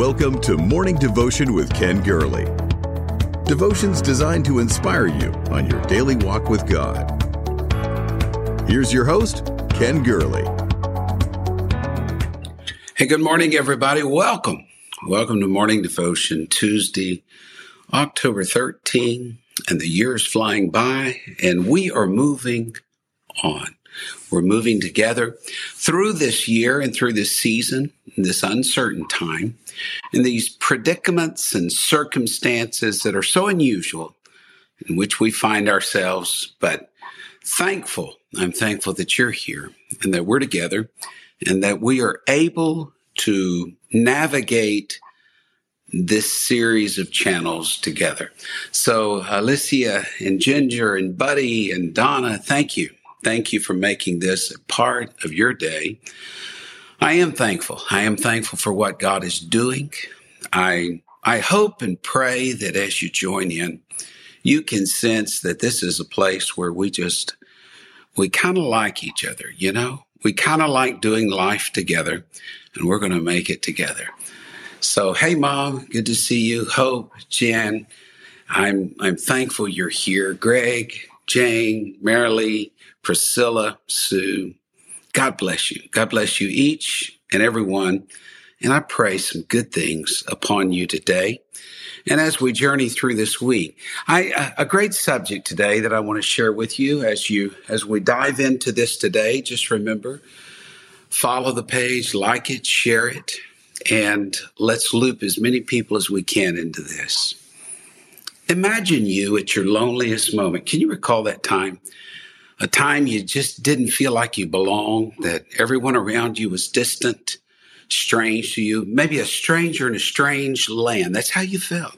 Welcome to Morning Devotion with Ken Gurley. Devotions designed to inspire you on your daily walk with God. Here's your host, Ken Gurley. Hey, good morning, everybody. Welcome. Welcome to Morning Devotion, Tuesday, October 13, and the year is flying by, and we are moving on. We're moving together through this year and through this season, this uncertain time, and these predicaments and circumstances that are so unusual in which we find ourselves, but thankful. I'm thankful that you're here and that we're together and that we are able to navigate this series of channels together. So, Alicia and Ginger and Buddy and Donna, thank you Thank you for making this a part of your day. I am thankful. I am thankful for what God is doing. I, I hope and pray that as you join in, you can sense that this is a place where we just, we kind of like each other, you know? We kind of like doing life together and we're going to make it together. So, hey, mom, good to see you. Hope, Jen, I'm, I'm thankful you're here. Greg, Jane, Marilee, Priscilla, Sue. God bless you. God bless you each and every one. And I pray some good things upon you today. And as we journey through this week, I, uh, a great subject today that I want to share with you as you, as we dive into this today, just remember, follow the page, like it, share it, and let's loop as many people as we can into this. Imagine you at your loneliest moment. Can you recall that time? a time you just didn't feel like you belonged, that everyone around you was distant, strange to you, maybe a stranger in a strange land. That's how you felt.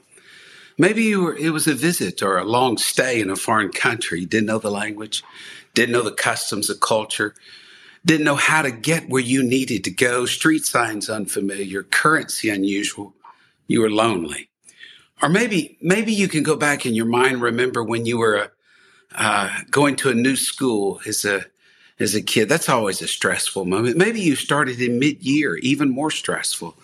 Maybe you were, it was a visit or a long stay in a foreign country. You didn't know the language, didn't know the customs, the culture, didn't know how to get where you needed to go. Street signs unfamiliar, currency unusual. You were lonely. Or maybe, maybe you can go back in your mind, remember when you were uh, going to a new school as a as a kid. That's always a stressful moment. Maybe you started in mid year, even more stressful.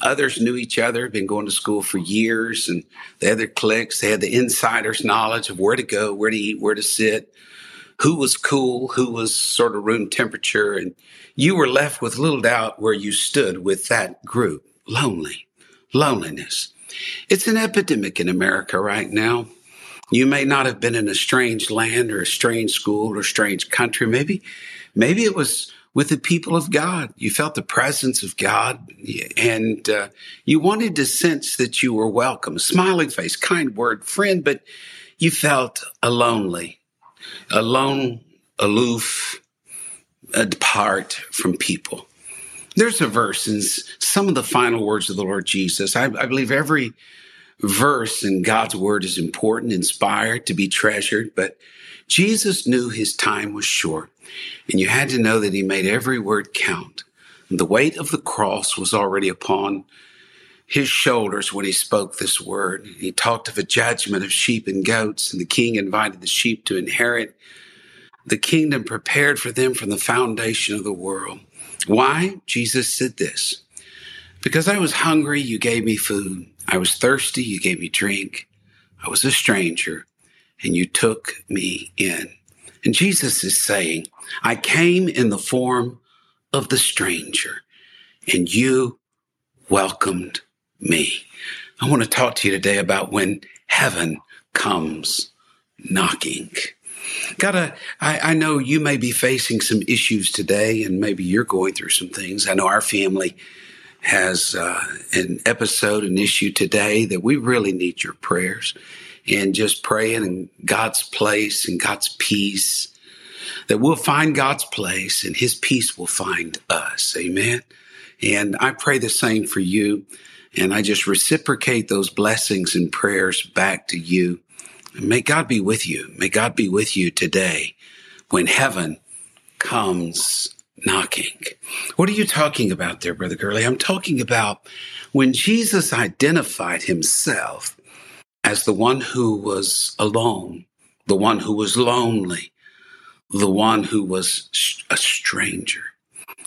Others knew each other, been going to school for years, and they had their cliques. They had the insider's knowledge of where to go, where to eat, where to sit, who was cool, who was sort of room temperature, and you were left with little doubt where you stood with that group. Lonely, loneliness. It's an epidemic in America right now. You may not have been in a strange land or a strange school or strange country. Maybe, maybe it was with the people of God. You felt the presence of God and uh, you wanted to sense that you were welcome. Smiling face, kind word, friend, but you felt a lonely, alone, aloof, apart from people. There's a verse in some of the final words of the Lord Jesus. I, I believe every verse in God's word is important, inspired, to be treasured, but Jesus knew his time was short, and you had to know that he made every word count. The weight of the cross was already upon his shoulders when he spoke this word. He talked of a judgment of sheep and goats, and the king invited the sheep to inherit the kingdom prepared for them from the foundation of the world. Why? Jesus said this Because I was hungry, you gave me food. I was thirsty, you gave me drink. I was a stranger, and you took me in. And Jesus is saying, I came in the form of the stranger, and you welcomed me. I want to talk to you today about when heaven comes knocking. Gotta, I, I know you may be facing some issues today, and maybe you're going through some things. I know our family has uh, an episode, an issue today that we really need your prayers and just praying in God's place and God's peace. That we'll find God's place and His peace will find us. Amen. And I pray the same for you. And I just reciprocate those blessings and prayers back to you. May God be with you. May God be with you today when heaven comes knocking. What are you talking about there, Brother Gurley? I'm talking about when Jesus identified himself as the one who was alone, the one who was lonely, the one who was a stranger.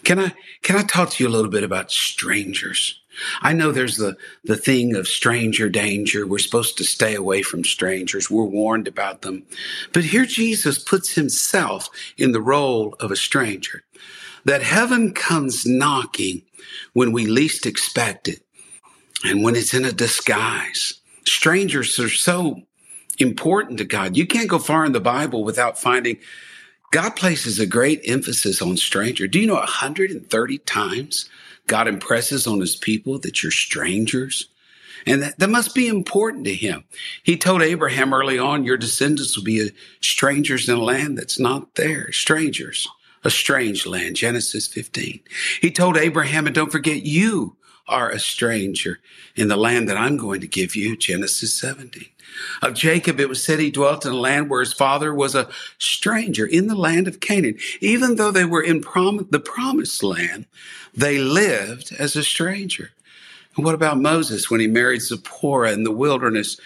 Can I can I talk to you a little bit about strangers? I know there's the, the thing of stranger danger. We're supposed to stay away from strangers. We're warned about them. But here Jesus puts himself in the role of a stranger. That heaven comes knocking when we least expect it and when it's in a disguise. Strangers are so important to God. You can't go far in the Bible without finding God places a great emphasis on stranger. Do you know 130 times God impresses on his people that you're strangers? And that, that must be important to him. He told Abraham early on, your descendants will be strangers in a land that's not there. Strangers, a strange land, Genesis 15. He told Abraham, and don't forget, you are a stranger in the land that I'm going to give you, Genesis 17. Of Jacob, it was said he dwelt in a land where his father was a stranger in the land of Canaan. Even though they were in prom- the promised land, they lived as a stranger. And what about Moses when he married Zipporah in the wilderness?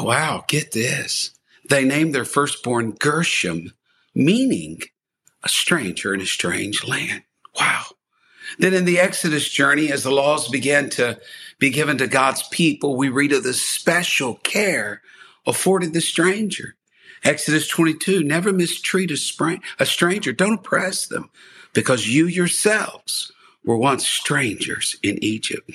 Wow, get this. They named their firstborn Gershom, meaning a stranger in a strange land. Wow. Then in the Exodus journey, as the laws began to be given to God's people, we read of the special care afforded the stranger. Exodus 22, never mistreat a, a stranger. Don't oppress them because you yourselves were once strangers in Egypt.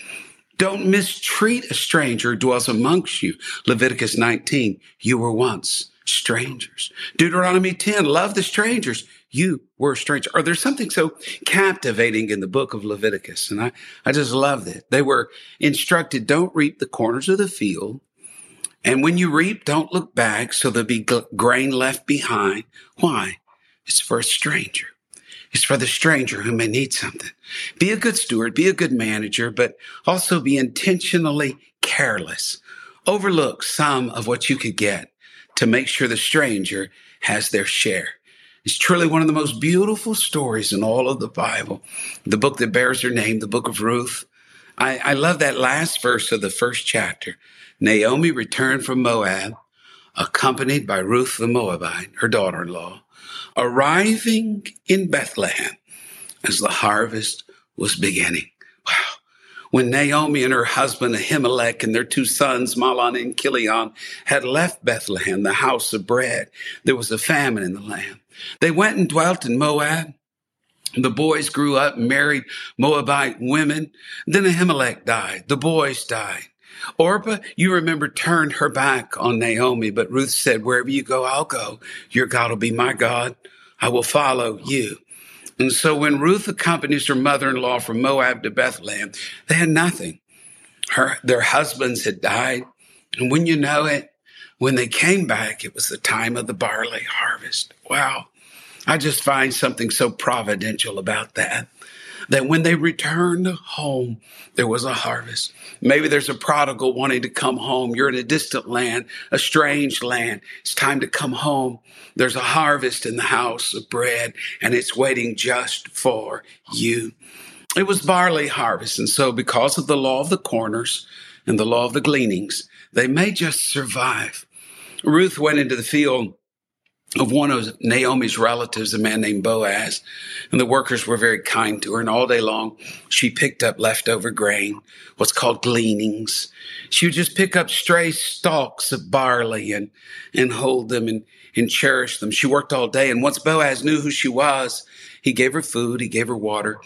Don't mistreat a stranger who dwells amongst you. Leviticus 19, you were once strangers. Deuteronomy 10, love the strangers. You were a stranger. Or there's something so captivating in the book of Leviticus. And I, I just loved it. They were instructed, don't reap the corners of the field. And when you reap, don't look back so there'll be grain left behind. Why? It's for a stranger. It's for the stranger who may need something. Be a good steward, be a good manager, but also be intentionally careless. Overlook some of what you could get to make sure the stranger has their share. It's truly one of the most beautiful stories in all of the Bible. The book that bears her name, the book of Ruth. I, I love that last verse of the first chapter. Naomi returned from Moab, accompanied by Ruth the Moabite, her daughter in law, arriving in Bethlehem as the harvest was beginning. Wow. When Naomi and her husband Ahimelech and their two sons, Mahlon and Chilion, had left Bethlehem, the house of bread, there was a famine in the land. They went and dwelt in Moab. The boys grew up and married Moabite women. Then Ahimelech died. The boys died. Orpah, you remember, turned her back on Naomi, but Ruth said, Wherever you go, I'll go. Your God will be my God. I will follow you. And so when Ruth accompanies her mother-in-law from Moab to Bethlehem, they had nothing. Her, their husbands had died. And when you know it, when they came back, it was the time of the barley harvest. Wow. I just find something so providential about that. That when they returned home, there was a harvest. Maybe there's a prodigal wanting to come home. You're in a distant land, a strange land. It's time to come home. There's a harvest in the house of bread and it's waiting just for you. It was barley harvest. And so because of the law of the corners and the law of the gleanings, they may just survive. Ruth went into the field of one of Naomi's relatives, a man named Boaz, and the workers were very kind to her. And all day long, she picked up leftover grain, what's called gleanings. She would just pick up stray stalks of barley and, and hold them and, and cherish them. She worked all day. And once Boaz knew who she was, he gave her food, he gave her water.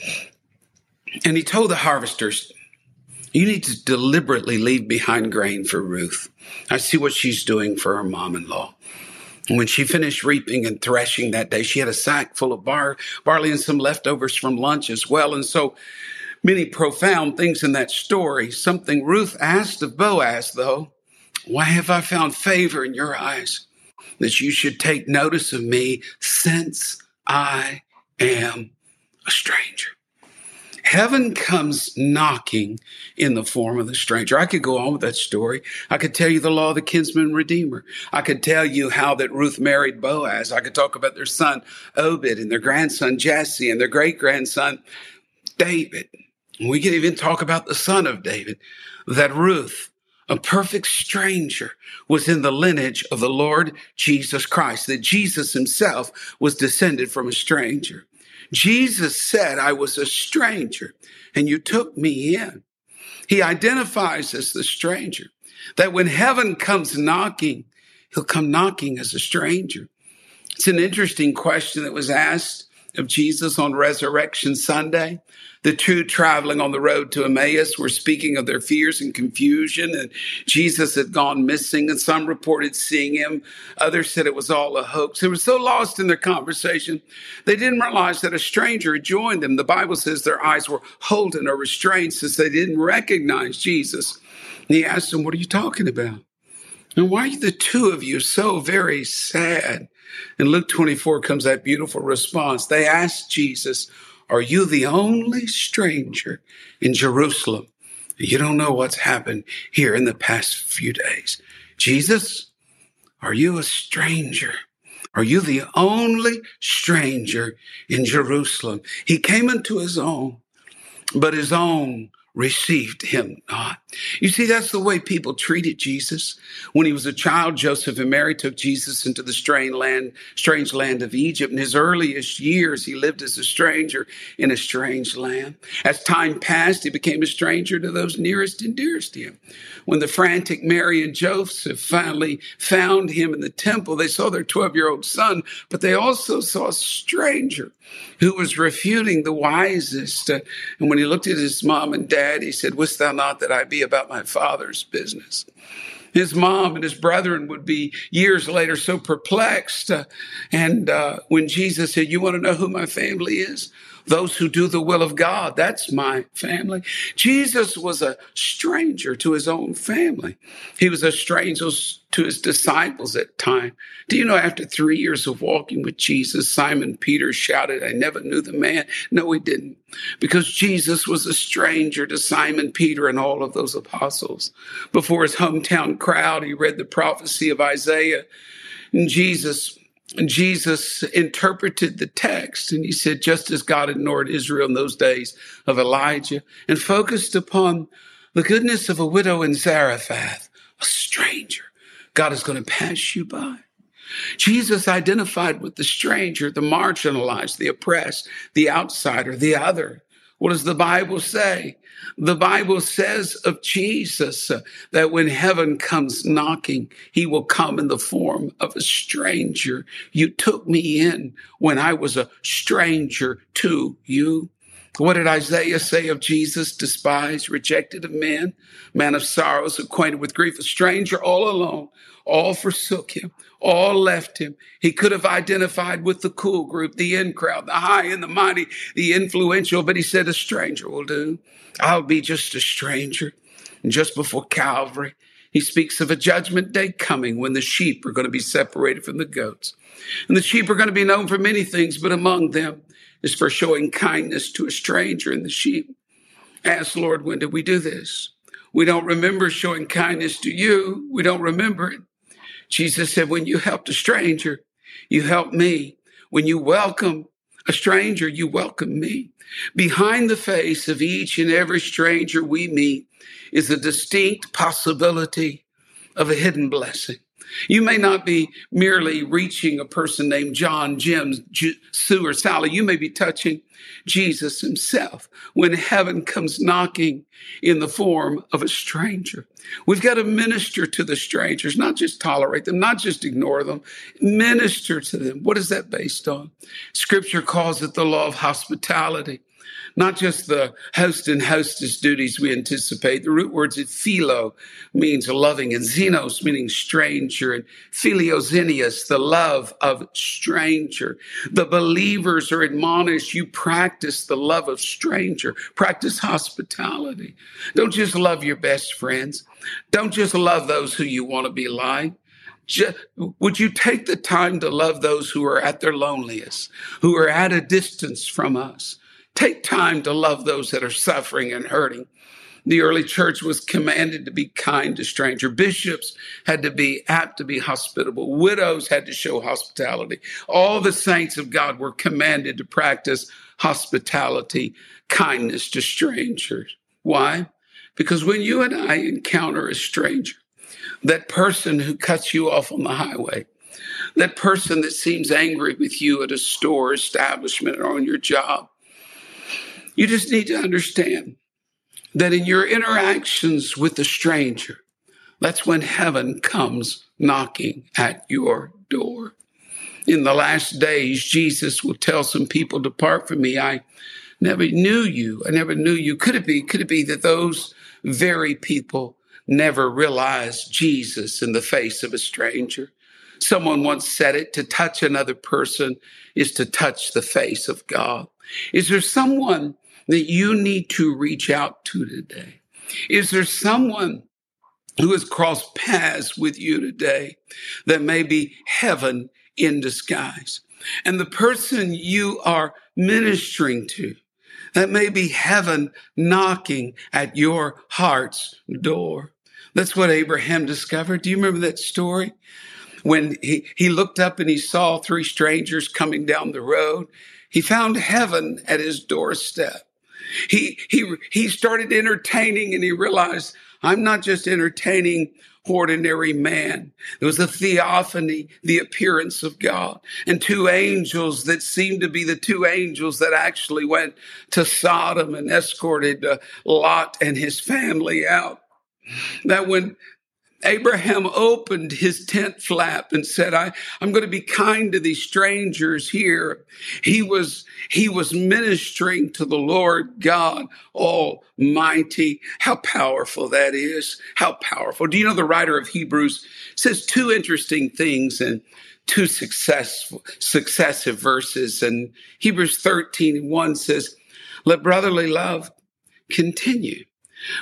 And he told the harvesters, you need to deliberately leave behind grain for Ruth. I see what she's doing for her mom in law. When she finished reaping and threshing that day, she had a sack full of bar, barley and some leftovers from lunch as well. And so many profound things in that story. Something Ruth asked of Boaz, though, why have I found favor in your eyes that you should take notice of me since I am a stranger? Heaven comes knocking in the form of the stranger. I could go on with that story. I could tell you the law of the kinsman redeemer. I could tell you how that Ruth married Boaz. I could talk about their son Obed and their grandson Jesse and their great grandson David. We could even talk about the son of David, that Ruth, a perfect stranger, was in the lineage of the Lord Jesus Christ, that Jesus himself was descended from a stranger. Jesus said, I was a stranger and you took me in. He identifies as the stranger. That when heaven comes knocking, he'll come knocking as a stranger. It's an interesting question that was asked of Jesus on Resurrection Sunday. The two traveling on the road to Emmaus were speaking of their fears and confusion, and Jesus had gone missing, and some reported seeing him. Others said it was all a hoax. They were so lost in their conversation, they didn't realize that a stranger had joined them. The Bible says their eyes were holden or restrained since they didn't recognize Jesus. And he asked them, What are you talking about? And why are the two of you so very sad? In Luke 24 comes that beautiful response. They asked Jesus, Are you the only stranger in Jerusalem? You don't know what's happened here in the past few days. Jesus, are you a stranger? Are you the only stranger in Jerusalem? He came into his own, but his own received him not. You see, that's the way people treated Jesus. When he was a child, Joseph and Mary took Jesus into the strange land, strange land of Egypt. In his earliest years, he lived as a stranger in a strange land. As time passed, he became a stranger to those nearest and dearest to him. When the frantic Mary and Joseph finally found him in the temple, they saw their 12 year old son, but they also saw a stranger who was refuting the wisest. and when he looked at his mom and dad, dad, he said, Wist thou not that I be about my father's business? His mom and his brethren would be years later so perplexed. Uh, and uh, when Jesus said, You want to know who my family is? Those who do the will of God. That's my family. Jesus was a stranger to his own family. He was a stranger to his disciples at time. Do you know after three years of walking with Jesus, Simon Peter shouted, I never knew the man. No, he didn't. Because Jesus was a stranger to Simon Peter and all of those apostles. Before his hometown crowd, he read the prophecy of Isaiah. And Jesus Jesus interpreted the text and he said, just as God ignored Israel in those days of Elijah and focused upon the goodness of a widow in Zarephath, a stranger, God is going to pass you by. Jesus identified with the stranger, the marginalized, the oppressed, the outsider, the other. What does the Bible say? The Bible says of Jesus that when heaven comes knocking, he will come in the form of a stranger. You took me in when I was a stranger to you. What did Isaiah say of Jesus? Despised, rejected of men, man of sorrows, acquainted with grief, a stranger all alone. All forsook him. All left him. He could have identified with the cool group, the in crowd, the high and the mighty, the influential, but he said, a stranger will do. I'll be just a stranger. And just before Calvary, he speaks of a judgment day coming when the sheep are going to be separated from the goats. And the sheep are going to be known for many things, but among them is for showing kindness to a stranger and the sheep. Ask Lord, when did we do this? We don't remember showing kindness to you. We don't remember it. Jesus said, when you helped a stranger, you helped me. When you welcome a stranger, you welcome me. Behind the face of each and every stranger we meet is a distinct possibility of a hidden blessing. You may not be merely reaching a person named John, Jim, Sue, or Sally. You may be touching Jesus himself when heaven comes knocking in the form of a stranger. We've got to minister to the strangers, not just tolerate them, not just ignore them, minister to them. What is that based on? Scripture calls it the law of hospitality not just the host and hostess duties we anticipate. The root words is philo means loving and xenos meaning stranger and philoxenia, the love of stranger. The believers are admonished you practice the love of stranger, practice hospitality. Don't just love your best friends. Don't just love those who you want to be like. Just, would you take the time to love those who are at their loneliest, who are at a distance from us, Take time to love those that are suffering and hurting. The early church was commanded to be kind to stranger. Bishops had to be apt to be hospitable. Widows had to show hospitality. All the saints of God were commanded to practice hospitality, kindness to strangers. Why? Because when you and I encounter a stranger, that person who cuts you off on the highway, that person that seems angry with you at a store, establishment, or on your job, you just need to understand that in your interactions with the stranger, that's when heaven comes knocking at your door. In the last days, Jesus will tell some people, Depart from me. I never knew you. I never knew you. Could it be? Could it be that those very people never realized Jesus in the face of a stranger? Someone once said it to touch another person is to touch the face of God. Is there someone that you need to reach out to today? Is there someone who has crossed paths with you today that may be heaven in disguise? And the person you are ministering to, that may be heaven knocking at your heart's door. That's what Abraham discovered. Do you remember that story? When he, he looked up and he saw three strangers coming down the road, he found heaven at his doorstep. He, he, he started entertaining and he realized I'm not just entertaining ordinary man. There was a theophany, the appearance of God, and two angels that seemed to be the two angels that actually went to Sodom and escorted uh, Lot and his family out. That when Abraham opened his tent flap and said, I, I'm going to be kind to these strangers here. He was, he was ministering to the Lord God Almighty. How powerful that is. How powerful. Do you know the writer of Hebrews says two interesting things in two successful, successive verses. And Hebrews 13 1 says, let brotherly love continue.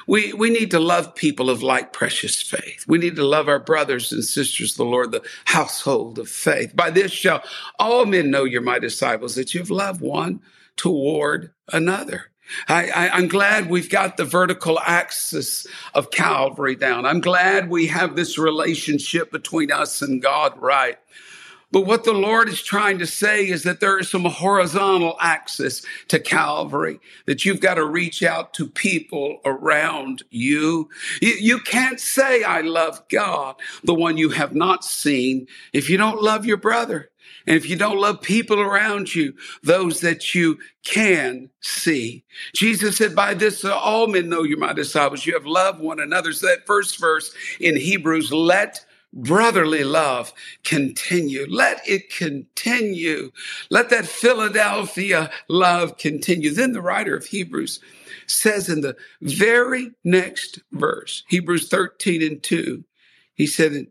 We, we need to love people of like precious faith. We need to love our brothers and sisters, the Lord, the household of faith. By this shall all men know you're my disciples, that you've loved one toward another. I, am glad we've got the vertical axis of Calvary down. I'm glad we have this relationship between us and God right. But what the Lord is trying to say is that there is some horizontal axis to Calvary, that you've got to reach out to people around you. You can't say, I love God, the one you have not seen, if you don't love your brother. And if you don't love people around you, those that you can see. Jesus said, by this all men know you're my disciples. You have loved one another. So that first verse in Hebrews, let brotherly love continue. Let it continue. Let that Philadelphia love continue. Then the writer of Hebrews says in the very next verse, Hebrews 13 and 2, he said,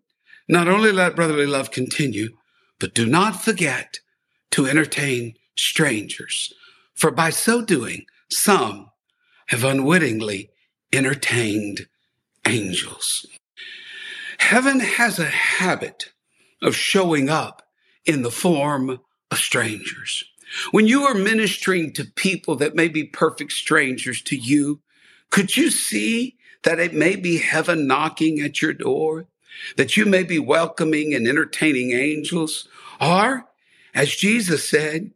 not only let brotherly love continue, but do not forget to entertain strangers. For by so doing, some have unwittingly entertained angels. Heaven has a habit of showing up in the form of strangers. When you are ministering to people that may be perfect strangers to you, could you see that it may be heaven knocking at your door? That you may be welcoming and entertaining angels? Or, as Jesus said,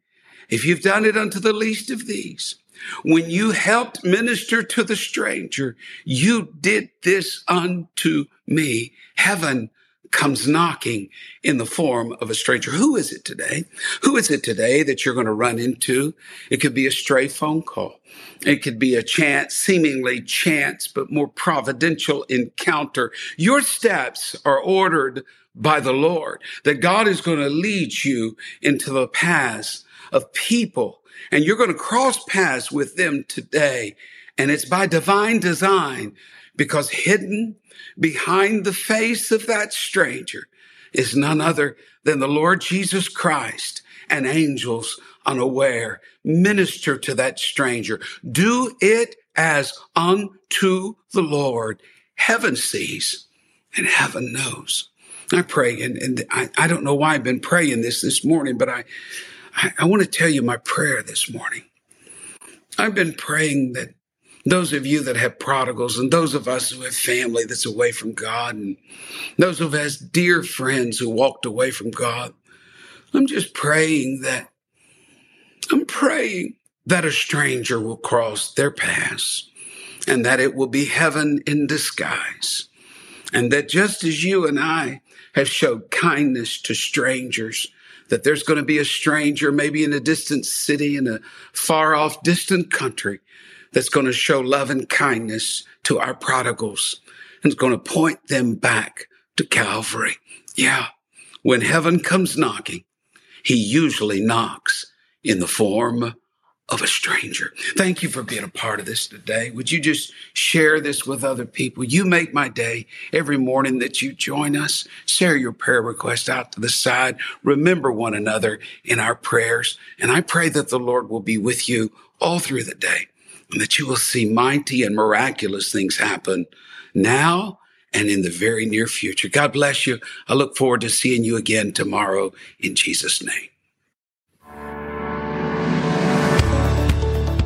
if you've done it unto the least of these, when you helped minister to the stranger, you did this unto me. Heaven comes knocking in the form of a stranger. Who is it today? Who is it today that you're going to run into? It could be a stray phone call. It could be a chance, seemingly chance, but more providential encounter. Your steps are ordered by the Lord, that God is going to lead you into the paths of people and you're going to cross paths with them today. And it's by divine design because hidden behind the face of that stranger is none other than the Lord Jesus Christ and angels unaware. Minister to that stranger. Do it as unto the Lord. Heaven sees and heaven knows. I pray, and, and I, I don't know why I've been praying this this morning, but I, I, want to tell you my prayer this morning. I've been praying that those of you that have prodigals and those of us who have family that's away from God and those of us dear friends who walked away from God, I'm just praying that I'm praying that a stranger will cross their paths and that it will be heaven in disguise. And that just as you and I have showed kindness to strangers, that there's going to be a stranger, maybe in a distant city, in a far off distant country, that's going to show love and kindness to our prodigals and it's going to point them back to Calvary. Yeah. When heaven comes knocking, he usually knocks in the form of a stranger. Thank you for being a part of this today. Would you just share this with other people? You make my day every morning that you join us. Share your prayer request out to the side. Remember one another in our prayers. And I pray that the Lord will be with you all through the day and that you will see mighty and miraculous things happen now and in the very near future. God bless you. I look forward to seeing you again tomorrow in Jesus' name.